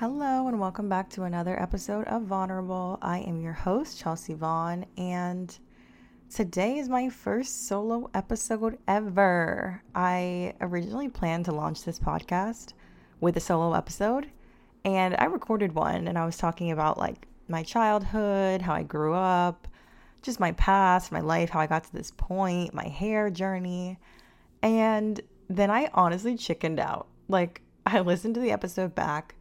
Hello, and welcome back to another episode of Vulnerable. I am your host, Chelsea Vaughn, and today is my first solo episode ever. I originally planned to launch this podcast with a solo episode, and I recorded one, and I was talking about like my childhood, how I grew up, just my past, my life, how I got to this point, my hair journey, and then I honestly chickened out. Like, I listened to the episode back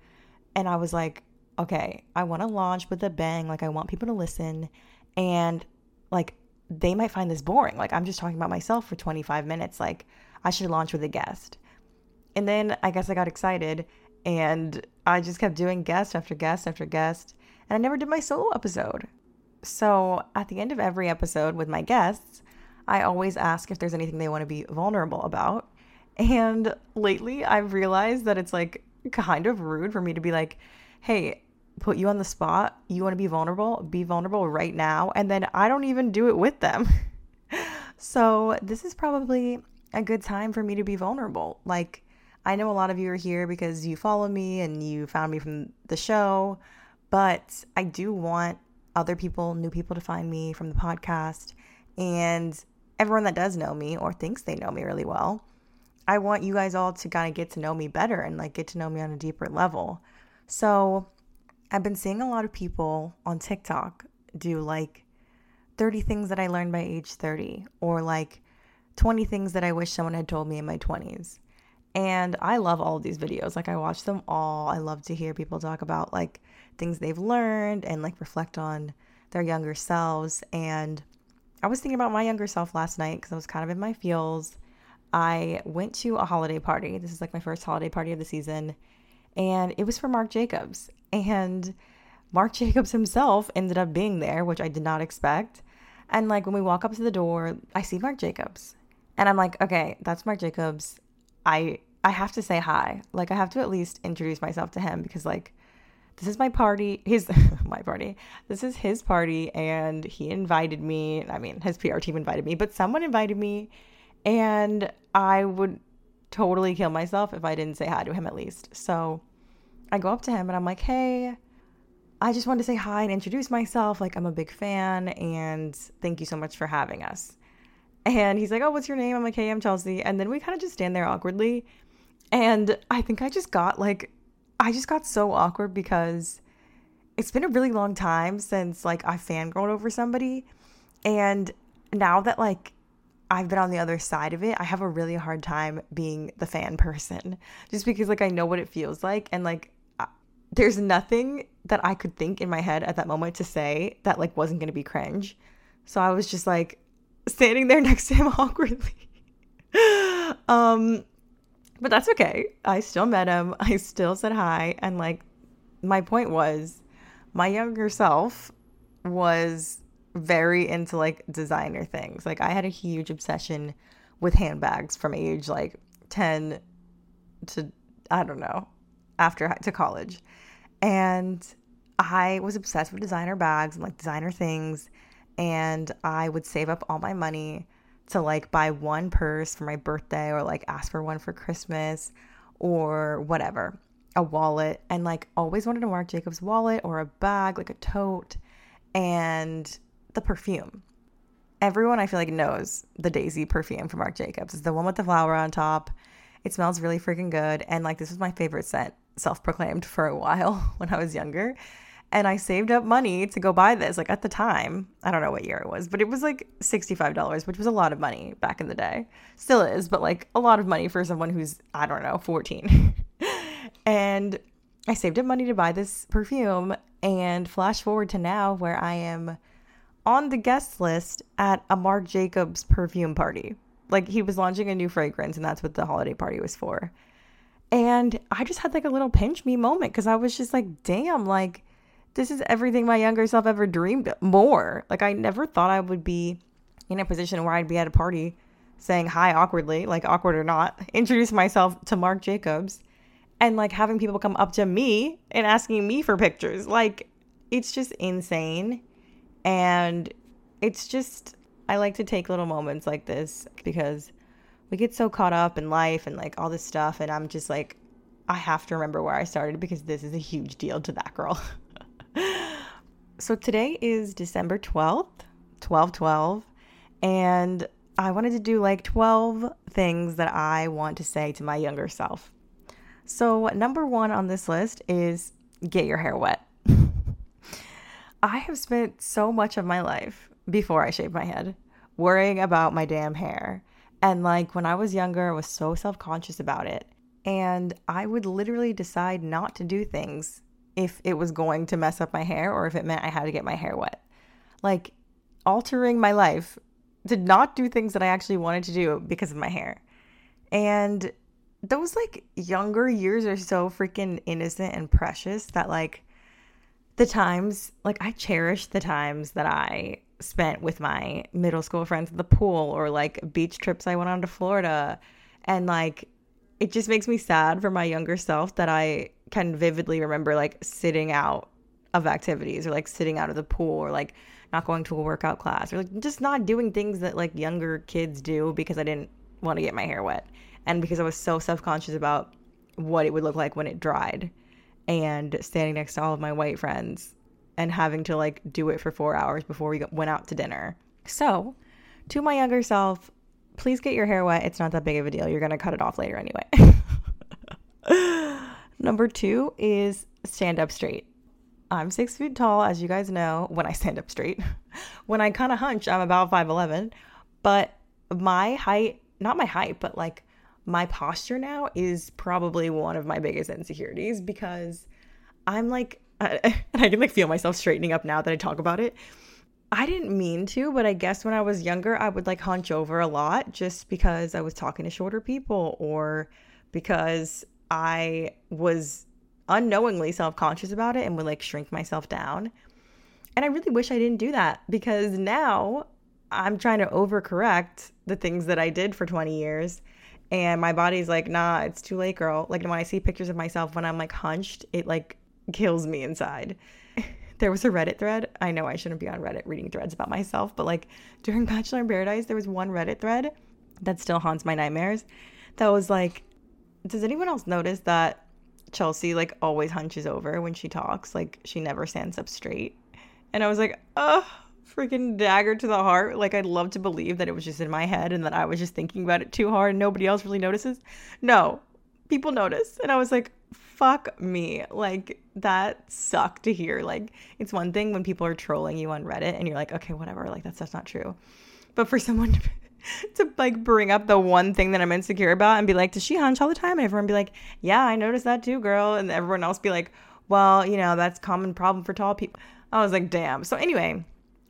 and I was like, okay, I want to launch with a bang. Like, I want people to listen. And like, they might find this boring. Like, I'm just talking about myself for 25 minutes. Like, I should launch with a guest. And then I guess I got excited and I just kept doing guest after guest after guest. And I never did my solo episode. So at the end of every episode with my guests, I always ask if there's anything they want to be vulnerable about. And lately I've realized that it's like kind of rude for me to be like, hey, put you on the spot. You want to be vulnerable? Be vulnerable right now. And then I don't even do it with them. so this is probably a good time for me to be vulnerable. Like, I know a lot of you are here because you follow me and you found me from the show, but I do want other people, new people to find me from the podcast. And everyone that does know me or thinks they know me really well I want you guys all to kind of get to know me better and like get to know me on a deeper level. So I've been seeing a lot of people on TikTok do like 30 things that I learned by age 30 or like 20 things that I wish someone had told me in my 20s. And I love all of these videos. Like I watch them all. I love to hear people talk about like things they've learned and like reflect on their younger selves. And I was thinking about my younger self last night because I was kind of in my feels I went to a holiday party. This is like my first holiday party of the season. And it was for Marc Jacobs. And Marc Jacobs himself ended up being there, which I did not expect. And like when we walk up to the door, I see Marc Jacobs. And I'm like, okay, that's Marc Jacobs. I I have to say hi. Like I have to at least introduce myself to him because like this is my party. His my party. This is his party and he invited me. I mean, his PR team invited me, but someone invited me and I would totally kill myself if I didn't say hi to him at least. So I go up to him and I'm like, hey, I just wanted to say hi and introduce myself. Like, I'm a big fan and thank you so much for having us. And he's like, oh, what's your name? I'm like, hey, I'm Chelsea. And then we kind of just stand there awkwardly. And I think I just got like, I just got so awkward because it's been a really long time since like I fangirled over somebody. And now that like I've been on the other side of it. I have a really hard time being the fan person just because like I know what it feels like and like there's nothing that I could think in my head at that moment to say that like wasn't going to be cringe. So I was just like standing there next to him awkwardly. um but that's okay. I still met him. I still said hi and like my point was my younger self was very into like designer things. Like I had a huge obsession with handbags from age like 10 to I don't know, after to college. And I was obsessed with designer bags and like designer things and I would save up all my money to like buy one purse for my birthday or like ask for one for Christmas or whatever, a wallet and like always wanted a Marc Jacobs wallet or a bag, like a tote. And the perfume. Everyone I feel like knows the Daisy perfume from Marc Jacobs. It's the one with the flower on top. It smells really freaking good. And like this was my favorite scent, self proclaimed for a while when I was younger. And I saved up money to go buy this. Like at the time, I don't know what year it was, but it was like $65, which was a lot of money back in the day. Still is, but like a lot of money for someone who's, I don't know, 14. and I saved up money to buy this perfume. And flash forward to now where I am on the guest list at a Marc Jacobs perfume party. Like he was launching a new fragrance, and that's what the holiday party was for. And I just had like a little pinch me moment because I was just like, damn, like this is everything my younger self ever dreamed more. Like I never thought I would be in a position where I'd be at a party saying hi awkwardly, like awkward or not, introduce myself to Marc Jacobs and like having people come up to me and asking me for pictures. Like it's just insane. And it's just, I like to take little moments like this because we get so caught up in life and like all this stuff. And I'm just like, I have to remember where I started because this is a huge deal to that girl. so today is December 12th, 12 12, and I wanted to do like 12 things that I want to say to my younger self. So, number one on this list is get your hair wet. I have spent so much of my life before I shaved my head worrying about my damn hair. And like when I was younger, I was so self conscious about it. And I would literally decide not to do things if it was going to mess up my hair or if it meant I had to get my hair wet. Like altering my life to not do things that I actually wanted to do because of my hair. And those like younger years are so freaking innocent and precious that like the times like I cherish the times that I spent with my middle school friends at the pool or like beach trips I went on to Florida. And like it just makes me sad for my younger self that I can vividly remember like sitting out of activities or like sitting out of the pool or like not going to a workout class or like just not doing things that like younger kids do because I didn't want to get my hair wet and because I was so self-conscious about what it would look like when it dried and standing next to all of my white friends and having to like do it for 4 hours before we went out to dinner. So, to my younger self, please get your hair wet. It's not that big of a deal. You're going to cut it off later anyway. Number two is stand up straight. I'm six feet tall, as you guys know, when I stand up straight. when I kind of hunch, I'm about 5'11. But my height, not my height, but like my posture now is probably one of my biggest insecurities because I'm like, and I can like feel myself straightening up now that I talk about it. I didn't mean to, but I guess when I was younger, I would like hunch over a lot just because I was talking to shorter people or because I was unknowingly self conscious about it and would like shrink myself down. And I really wish I didn't do that because now I'm trying to overcorrect the things that I did for 20 years. And my body's like, nah, it's too late, girl. Like when I see pictures of myself when I'm like hunched, it like kills me inside. there was a Reddit thread. I know I shouldn't be on Reddit reading threads about myself, but like during Bachelor in Paradise, there was one Reddit thread that still haunts my nightmares. That was like, does anyone else notice that Chelsea like always hunches over when she talks? Like she never stands up straight. And I was like, oh, freaking dagger to the heart. Like I'd love to believe that it was just in my head and that I was just thinking about it too hard and nobody else really notices. No, people notice. And I was like, fuck me. Like that sucked to hear. Like it's one thing when people are trolling you on Reddit and you're like, okay, whatever, like that's that's not true. But for someone to, to like bring up the one thing that I'm insecure about and be like, does she hunch all the time? And everyone be like, yeah, I noticed that too, girl. And everyone else be like, well, you know, that's common problem for tall people. I was like, damn. So anyway,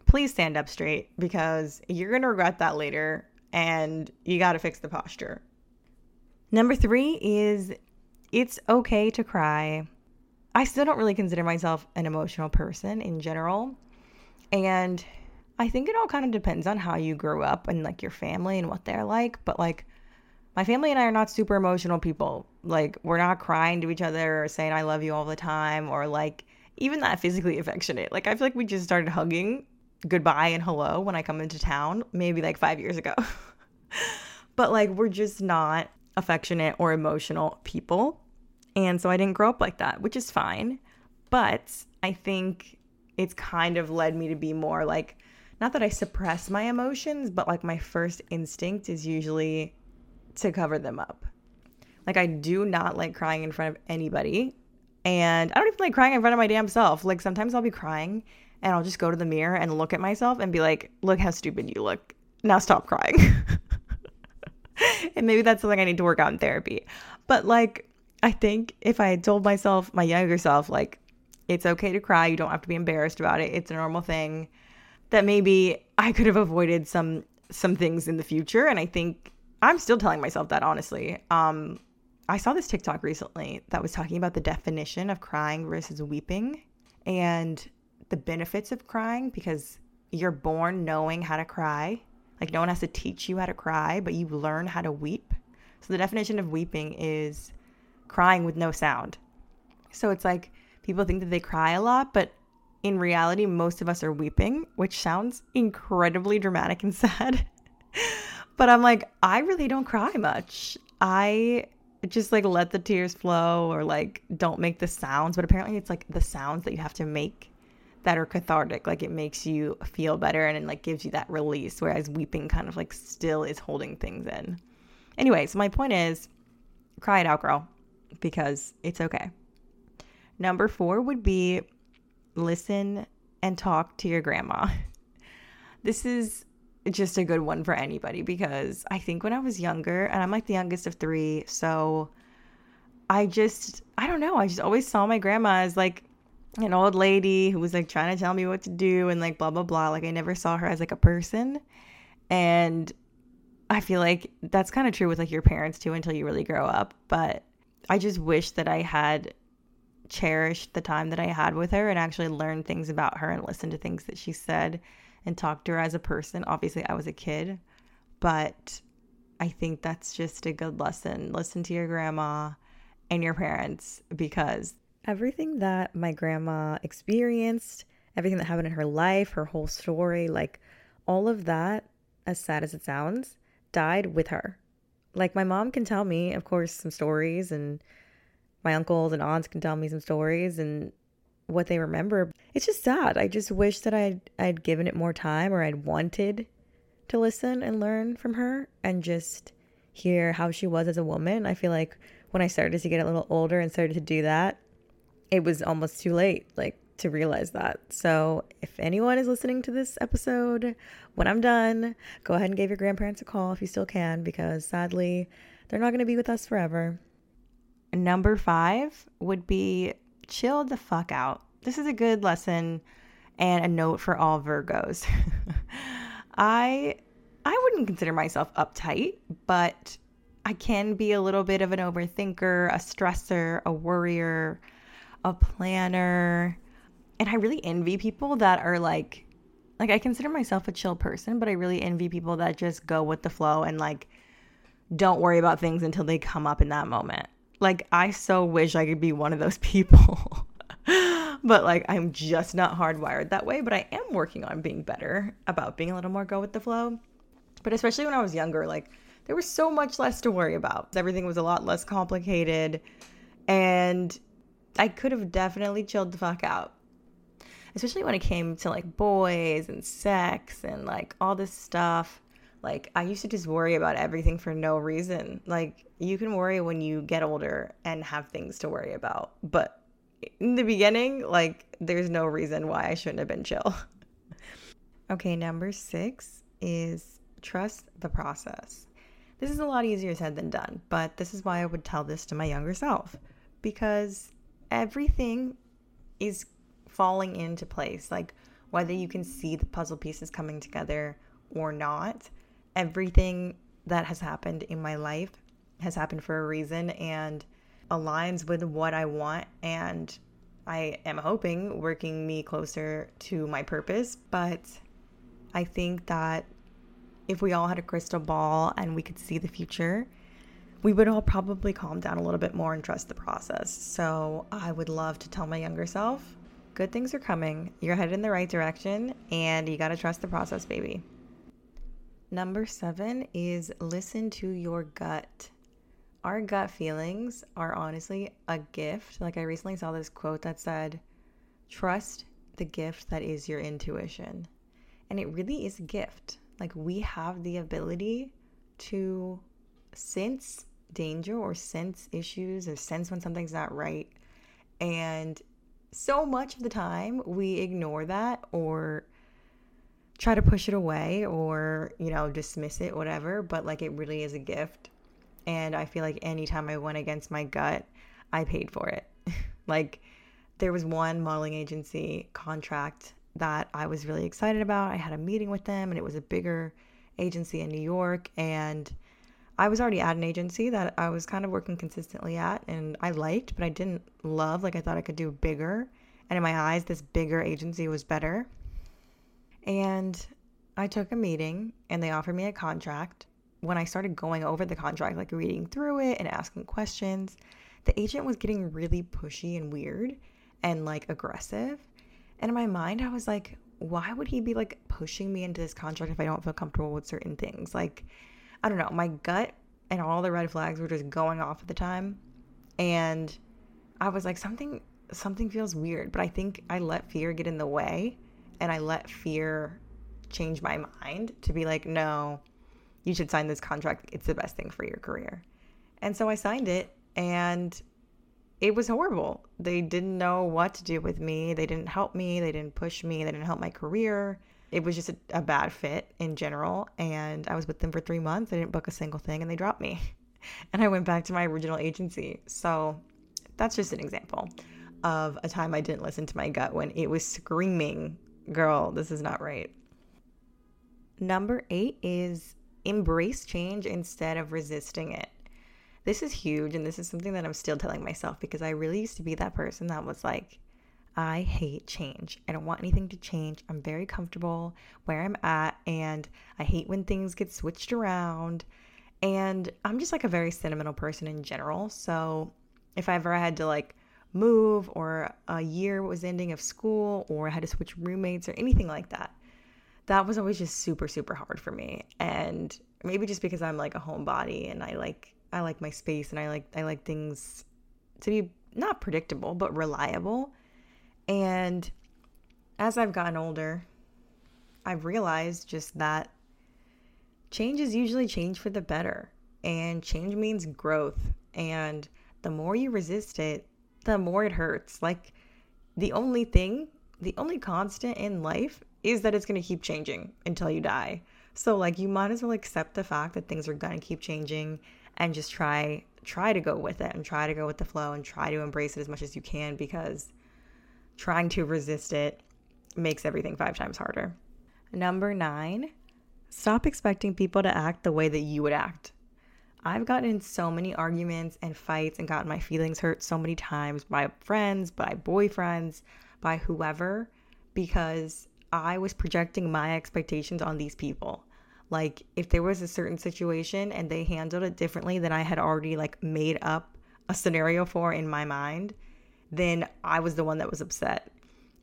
please stand up straight because you're gonna regret that later and you gotta fix the posture. Number three is it's okay to cry. I still don't really consider myself an emotional person in general. And I think it all kind of depends on how you grew up and like your family and what they're like. But like, my family and I are not super emotional people. Like, we're not crying to each other or saying I love you all the time or like even that physically affectionate. Like, I feel like we just started hugging goodbye and hello when I come into town, maybe like five years ago. but like, we're just not affectionate or emotional people. And so I didn't grow up like that, which is fine. But I think it's kind of led me to be more like, not that I suppress my emotions, but like my first instinct is usually to cover them up. Like, I do not like crying in front of anybody. And I don't even like crying in front of my damn self. Like, sometimes I'll be crying and I'll just go to the mirror and look at myself and be like, look how stupid you look. Now stop crying. and maybe that's something I need to work out in therapy. But like, I think if I had told myself, my younger self, like, it's okay to cry, you don't have to be embarrassed about it, it's a normal thing, that maybe I could have avoided some some things in the future. And I think I'm still telling myself that honestly. Um, I saw this TikTok recently that was talking about the definition of crying versus weeping and the benefits of crying because you're born knowing how to cry like no one has to teach you how to cry, but you learn how to weep. So the definition of weeping is crying with no sound. So it's like people think that they cry a lot, but in reality, most of us are weeping, which sounds incredibly dramatic and sad. but I'm like, I really don't cry much. I just like let the tears flow or like don't make the sounds. But apparently, it's like the sounds that you have to make that are cathartic. Like it makes you feel better and it like gives you that release. Whereas weeping kind of like still is holding things in. Anyway, so my point is cry it out, girl, because it's okay. Number four would be listen and talk to your grandma. This is just a good one for anybody because I think when I was younger, and I'm like the youngest of three, so I just, I don't know, I just always saw my grandma as like an old lady who was like trying to tell me what to do and like blah, blah, blah. Like I never saw her as like a person. And I feel like that's kind of true with like your parents too until you really grow up. But I just wish that I had cherished the time that I had with her and actually learned things about her and listened to things that she said and talked to her as a person. Obviously, I was a kid, but I think that's just a good lesson. Listen to your grandma and your parents because everything that my grandma experienced, everything that happened in her life, her whole story, like all of that, as sad as it sounds, died with her. Like my mom can tell me, of course, some stories and my uncles and aunts can tell me some stories and what they remember. It's just sad. I just wish that I'd I'd given it more time or I'd wanted to listen and learn from her and just hear how she was as a woman. I feel like when I started to get a little older and started to do that, it was almost too late like to realize that. So, if anyone is listening to this episode when I'm done, go ahead and give your grandparents a call if you still can because sadly, they're not going to be with us forever. Number 5 would be chill the fuck out. This is a good lesson and a note for all Virgos. I I wouldn't consider myself uptight, but I can be a little bit of an overthinker, a stressor, a worrier, a planner. And I really envy people that are like like I consider myself a chill person, but I really envy people that just go with the flow and like don't worry about things until they come up in that moment. Like, I so wish I could be one of those people. but like, I'm just not hardwired that way. But I am working on being better about being a little more go with the flow. But especially when I was younger, like, there was so much less to worry about. Everything was a lot less complicated. And I could have definitely chilled the fuck out. Especially when it came to like boys and sex and like all this stuff. Like, I used to just worry about everything for no reason. Like, you can worry when you get older and have things to worry about. But in the beginning, like, there's no reason why I shouldn't have been chill. okay, number six is trust the process. This is a lot easier said than done, but this is why I would tell this to my younger self because everything is falling into place. Like, whether you can see the puzzle pieces coming together or not, everything that has happened in my life has happened for a reason and aligns with what I want and I am hoping working me closer to my purpose, but I think that if we all had a crystal ball and we could see the future, we would all probably calm down a little bit more and trust the process. So I would love to tell my younger self good things are coming. You're headed in the right direction and you got to trust the process, baby. Number seven is listen to your gut. Our gut feelings are honestly a gift. Like I recently saw this quote that said, Trust the gift that is your intuition. And it really is a gift. Like we have the ability to sense danger or sense issues or sense when something's not right. And so much of the time we ignore that or try to push it away or, you know, dismiss it, whatever. But like it really is a gift. And I feel like anytime I went against my gut, I paid for it. like there was one modeling agency contract that I was really excited about. I had a meeting with them and it was a bigger agency in New York. And I was already at an agency that I was kind of working consistently at and I liked, but I didn't love. Like I thought I could do bigger. And in my eyes, this bigger agency was better. And I took a meeting and they offered me a contract. When I started going over the contract, like reading through it and asking questions, the agent was getting really pushy and weird and like aggressive. And in my mind, I was like, why would he be like pushing me into this contract if I don't feel comfortable with certain things? Like, I don't know. My gut and all the red flags were just going off at the time. And I was like, something something feels weird, but I think I let fear get in the way and I let fear change my mind to be like, no, you should sign this contract. It's the best thing for your career. And so I signed it and it was horrible. They didn't know what to do with me. They didn't help me. They didn't push me. They didn't help my career. It was just a, a bad fit in general. And I was with them for three months. I didn't book a single thing and they dropped me. And I went back to my original agency. So that's just an example of a time I didn't listen to my gut when it was screaming, girl, this is not right. Number eight is embrace change instead of resisting it. This is huge, and this is something that I'm still telling myself because I really used to be that person that was like, I hate change. I don't want anything to change. I'm very comfortable where I'm at, and I hate when things get switched around. And I'm just like a very sentimental person in general. So if I ever had to like move or a year was ending of school or I had to switch roommates or anything like that, that was always just super, super hard for me. And maybe just because I'm like a homebody and I like I like my space and I like I like things to be not predictable but reliable. And as I've gotten older, I've realized just that change is usually change for the better. And change means growth. And the more you resist it, the more it hurts. Like the only thing, the only constant in life is that it's going to keep changing until you die. So like you might as well accept the fact that things are going to keep changing and just try try to go with it and try to go with the flow and try to embrace it as much as you can because trying to resist it makes everything five times harder. Number 9, stop expecting people to act the way that you would act. I've gotten in so many arguments and fights and gotten my feelings hurt so many times by friends, by boyfriends, by whoever because I was projecting my expectations on these people. Like if there was a certain situation and they handled it differently than I had already like made up a scenario for in my mind, then I was the one that was upset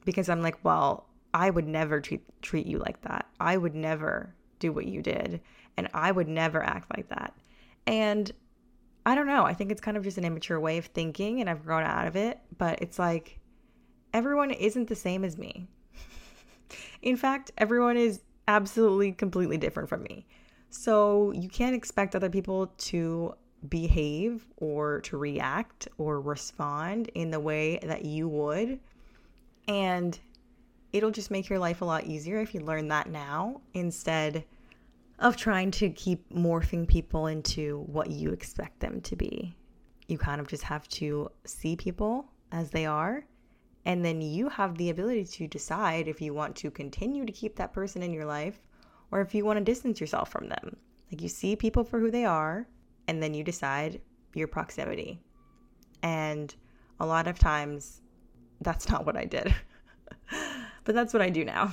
because I'm like, well, I would never treat treat you like that. I would never do what you did and I would never act like that. And I don't know, I think it's kind of just an immature way of thinking and I've grown out of it, but it's like everyone isn't the same as me. In fact, everyone is absolutely completely different from me. So you can't expect other people to behave or to react or respond in the way that you would. And it'll just make your life a lot easier if you learn that now instead of trying to keep morphing people into what you expect them to be. You kind of just have to see people as they are and then you have the ability to decide if you want to continue to keep that person in your life or if you want to distance yourself from them. Like you see people for who they are, and then you decide your proximity. And a lot of times, that's not what I did. but that's what I do now.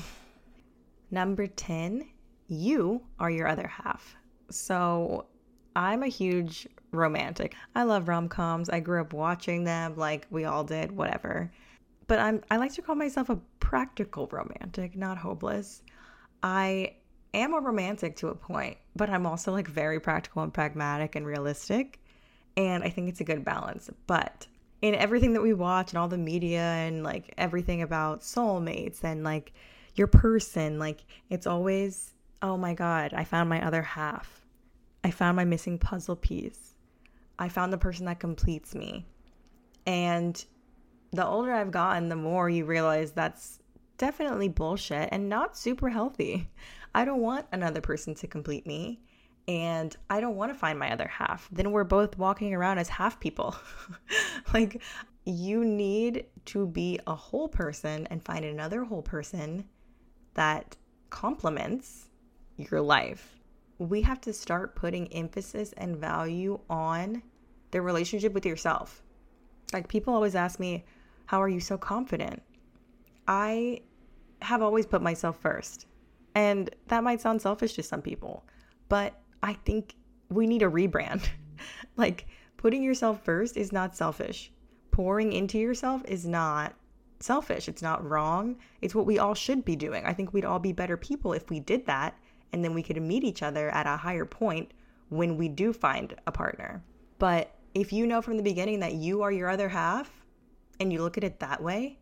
Number 10, you are your other half. So I'm a huge romantic. I love rom coms. I grew up watching them like we all did, whatever but I'm I like to call myself a practical romantic, not hopeless. I am a romantic to a point, but I'm also like very practical and pragmatic and realistic. And I think it's a good balance. But in everything that we watch and all the media and like everything about soulmates and like your person, like it's always, oh my God, I found my other half. I found my missing puzzle piece. I found the person that completes me. And the older I've gotten, the more you realize that's definitely bullshit and not super healthy. I don't want another person to complete me and I don't want to find my other half. Then we're both walking around as half people. like, you need to be a whole person and find another whole person that complements your life. We have to start putting emphasis and value on the relationship with yourself. Like, people always ask me, how are you so confident? I have always put myself first. And that might sound selfish to some people, but I think we need a rebrand. like, putting yourself first is not selfish. Pouring into yourself is not selfish. It's not wrong. It's what we all should be doing. I think we'd all be better people if we did that and then we could meet each other at a higher point when we do find a partner. But if you know from the beginning that you are your other half and you look at it that way,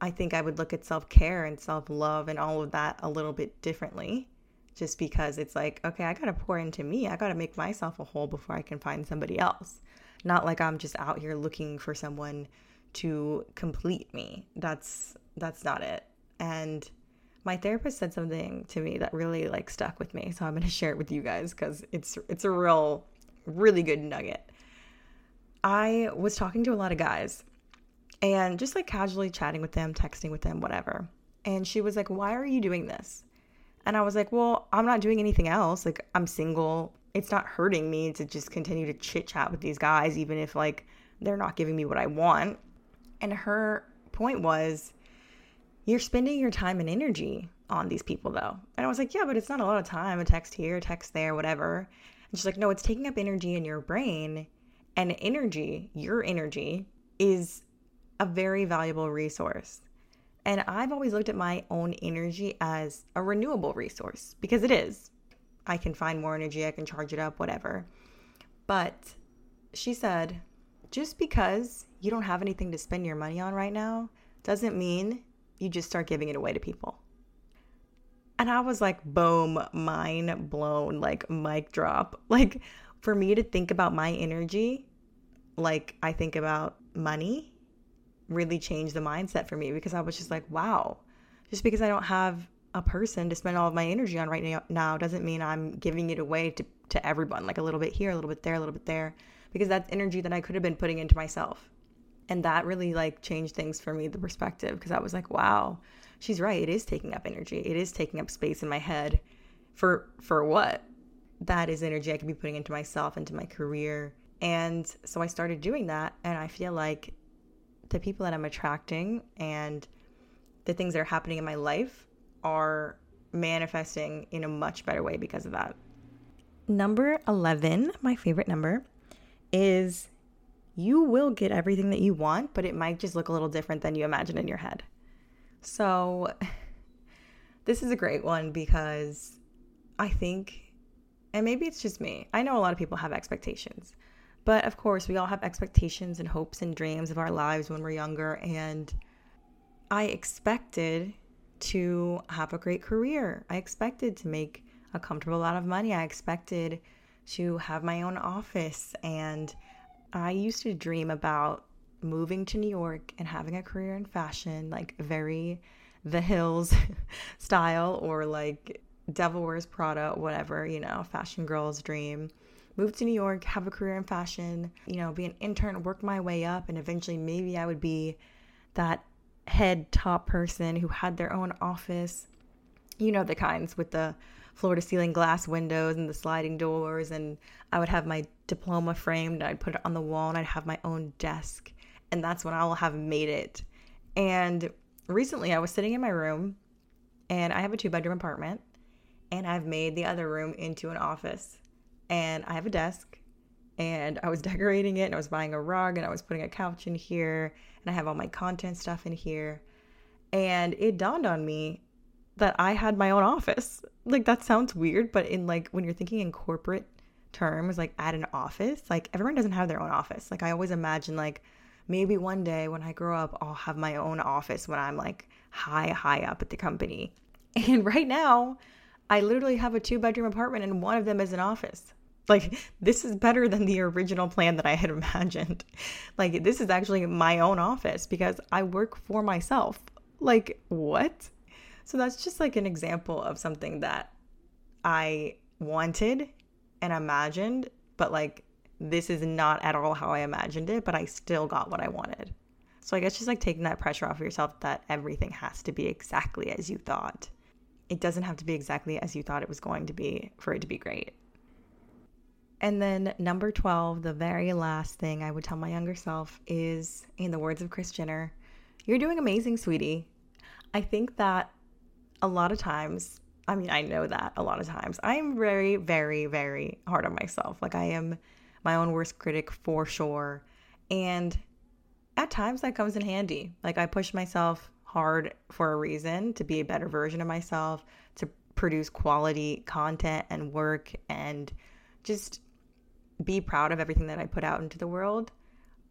I think I would look at self care and self love and all of that a little bit differently. Just because it's like, okay, I got to pour into me. I got to make myself a whole before I can find somebody else. Not like I'm just out here looking for someone to complete me. That's that's not it. And my therapist said something to me that really like stuck with me. So I'm going to share it with you guys cuz it's it's a real really good nugget. I was talking to a lot of guys and just like casually chatting with them, texting with them, whatever. And she was like, Why are you doing this? And I was like, Well, I'm not doing anything else. Like, I'm single. It's not hurting me to just continue to chit chat with these guys, even if like they're not giving me what I want. And her point was, You're spending your time and energy on these people, though. And I was like, Yeah, but it's not a lot of time. A text here, a text there, whatever. And she's like, No, it's taking up energy in your brain. And energy, your energy, is a very valuable resource. And I've always looked at my own energy as a renewable resource because it is. I can find more energy, I can charge it up, whatever. But she said, just because you don't have anything to spend your money on right now doesn't mean you just start giving it away to people. And I was like, boom, mind blown, like mic drop. Like for me to think about my energy, like I think about money really changed the mindset for me because I was just like, wow, just because I don't have a person to spend all of my energy on right now doesn't mean I'm giving it away to, to everyone, like a little bit here, a little bit there, a little bit there, because that's energy that I could have been putting into myself. And that really like changed things for me, the perspective, because I was like, wow, she's right. It is taking up energy. It is taking up space in my head. For for what? That is energy I could be putting into myself, into my career. And so I started doing that. And I feel like the people that I'm attracting and the things that are happening in my life are manifesting in a much better way because of that. Number 11, my favorite number, is you will get everything that you want, but it might just look a little different than you imagine in your head. So, this is a great one because I think, and maybe it's just me, I know a lot of people have expectations. But of course, we all have expectations and hopes and dreams of our lives when we're younger. And I expected to have a great career. I expected to make a comfortable amount of money. I expected to have my own office. And I used to dream about moving to New York and having a career in fashion, like very the hills style or like Devil Wears Prada, whatever, you know, fashion girl's dream move to New York, have a career in fashion, you know, be an intern, work my way up, and eventually maybe I would be that head top person who had their own office. You know, the kinds with the floor to ceiling glass windows and the sliding doors. And I would have my diploma framed, I'd put it on the wall, and I'd have my own desk. And that's when I will have made it. And recently I was sitting in my room and I have a two bedroom apartment and I've made the other room into an office and I have a desk and I was decorating it and I was buying a rug and I was putting a couch in here and I have all my content stuff in here. And it dawned on me that I had my own office. Like that sounds weird, but in like when you're thinking in corporate terms, like at an office, like everyone doesn't have their own office. Like I always imagine like maybe one day when I grow up, I'll have my own office when I'm like high, high up at the company. And right now, I literally have a two bedroom apartment and one of them is an office. Like, this is better than the original plan that I had imagined. Like, this is actually my own office because I work for myself. Like, what? So, that's just like an example of something that I wanted and imagined, but like, this is not at all how I imagined it, but I still got what I wanted. So, I guess just like taking that pressure off of yourself that everything has to be exactly as you thought. It doesn't have to be exactly as you thought it was going to be for it to be great. And then number 12, the very last thing I would tell my younger self is in the words of Kris Jenner, you're doing amazing, sweetie. I think that a lot of times, I mean, I know that a lot of times, I'm very, very, very hard on myself. Like I am my own worst critic for sure. And at times that comes in handy. Like I push myself hard for a reason to be a better version of myself, to produce quality content and work and just be proud of everything that I put out into the world.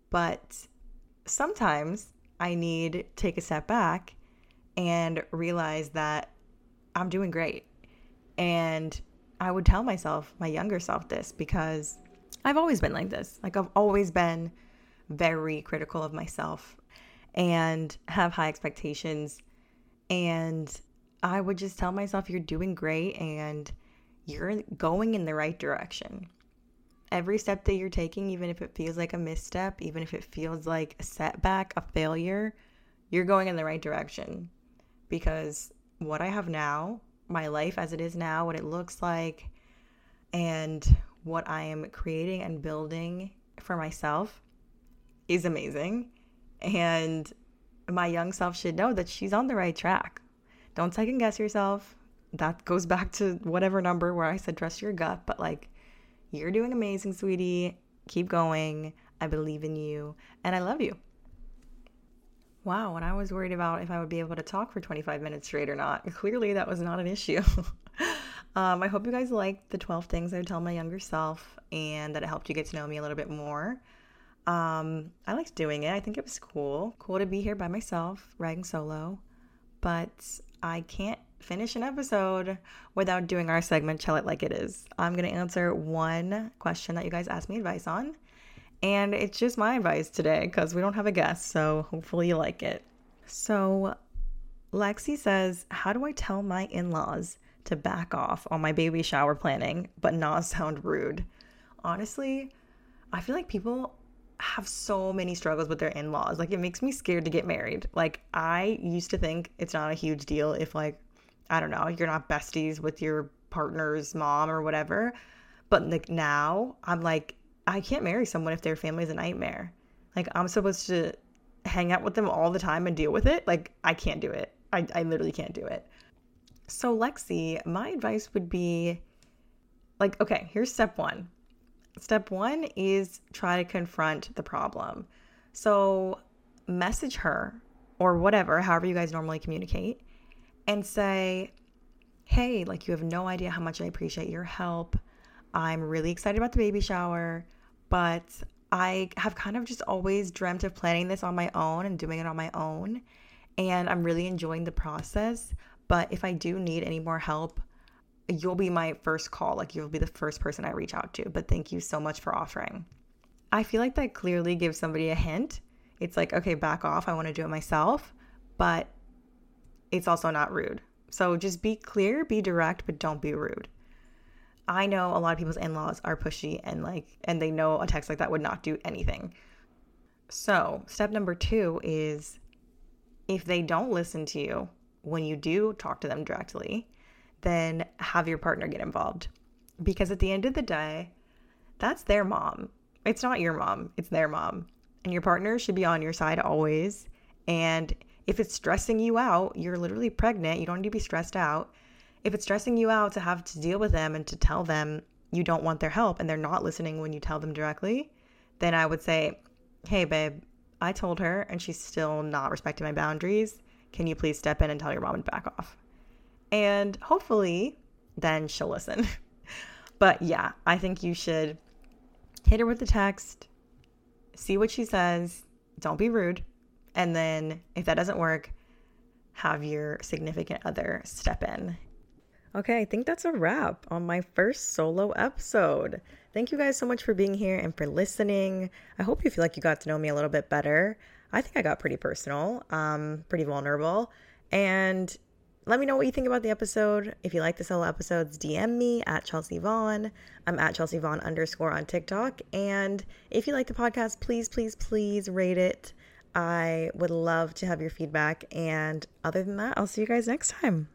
But sometimes I need to take a step back and realize that I'm doing great. And I would tell myself, my younger self, this because I've always been like this. Like, I've always been very critical of myself and have high expectations. And I would just tell myself, you're doing great and you're going in the right direction. Every step that you're taking, even if it feels like a misstep, even if it feels like a setback, a failure, you're going in the right direction. Because what I have now, my life as it is now, what it looks like, and what I am creating and building for myself is amazing. And my young self should know that she's on the right track. Don't second guess yourself. That goes back to whatever number where I said trust your gut, but like you're doing amazing, sweetie. Keep going. I believe in you and I love you. Wow, and I was worried about if I would be able to talk for 25 minutes straight or not. Clearly, that was not an issue. um, I hope you guys liked the 12 things I would tell my younger self and that it helped you get to know me a little bit more. Um, I liked doing it. I think it was cool. Cool to be here by myself, writing solo. But I can't finish an episode without doing our segment Tell It Like It Is. I'm going to answer one question that you guys asked me advice on. And it's just my advice today because we don't have a guest. So hopefully you like it. So Lexi says, How do I tell my in laws to back off on my baby shower planning but not sound rude? Honestly, I feel like people have so many struggles with their in-laws. Like it makes me scared to get married. Like I used to think it's not a huge deal if like I don't know, you're not besties with your partner's mom or whatever. But like now, I'm like I can't marry someone if their family's a nightmare. Like I'm supposed to hang out with them all the time and deal with it. Like I can't do it. I, I literally can't do it. So Lexi, my advice would be like, okay, here's step one. Step one is try to confront the problem. So, message her or whatever, however you guys normally communicate, and say, hey, like you have no idea how much I appreciate your help. I'm really excited about the baby shower, but I have kind of just always dreamt of planning this on my own and doing it on my own. And I'm really enjoying the process. But if I do need any more help, you'll be my first call. Like you'll be the first person I reach out to. But thank you so much for offering. I feel like that clearly gives somebody a hint. It's like, okay, back off. I want to do it myself, but it's also not rude. So just be clear, be direct, but don't be rude. I know a lot of people's in laws are pushy and like, and they know a text like that would not do anything. So, step number two is if they don't listen to you when you do talk to them directly, then have your partner get involved. Because at the end of the day, that's their mom. It's not your mom, it's their mom. And your partner should be on your side always. And if it's stressing you out, you're literally pregnant, you don't need to be stressed out. If it's stressing you out to have to deal with them and to tell them you don't want their help and they're not listening when you tell them directly, then I would say, hey, babe, I told her and she's still not respecting my boundaries. Can you please step in and tell your mom to back off? And hopefully, then she'll listen. but yeah, I think you should hit her with the text, see what she says, don't be rude. And then if that doesn't work, have your significant other step in. Okay, I think that's a wrap on my first solo episode. Thank you guys so much for being here and for listening. I hope you feel like you got to know me a little bit better. I think I got pretty personal, um, pretty vulnerable. And let me know what you think about the episode. If you like the solo episodes, DM me at Chelsea Vaughn. I'm at Chelsea Vaughn underscore on TikTok. And if you like the podcast, please, please, please rate it. I would love to have your feedback. And other than that, I'll see you guys next time.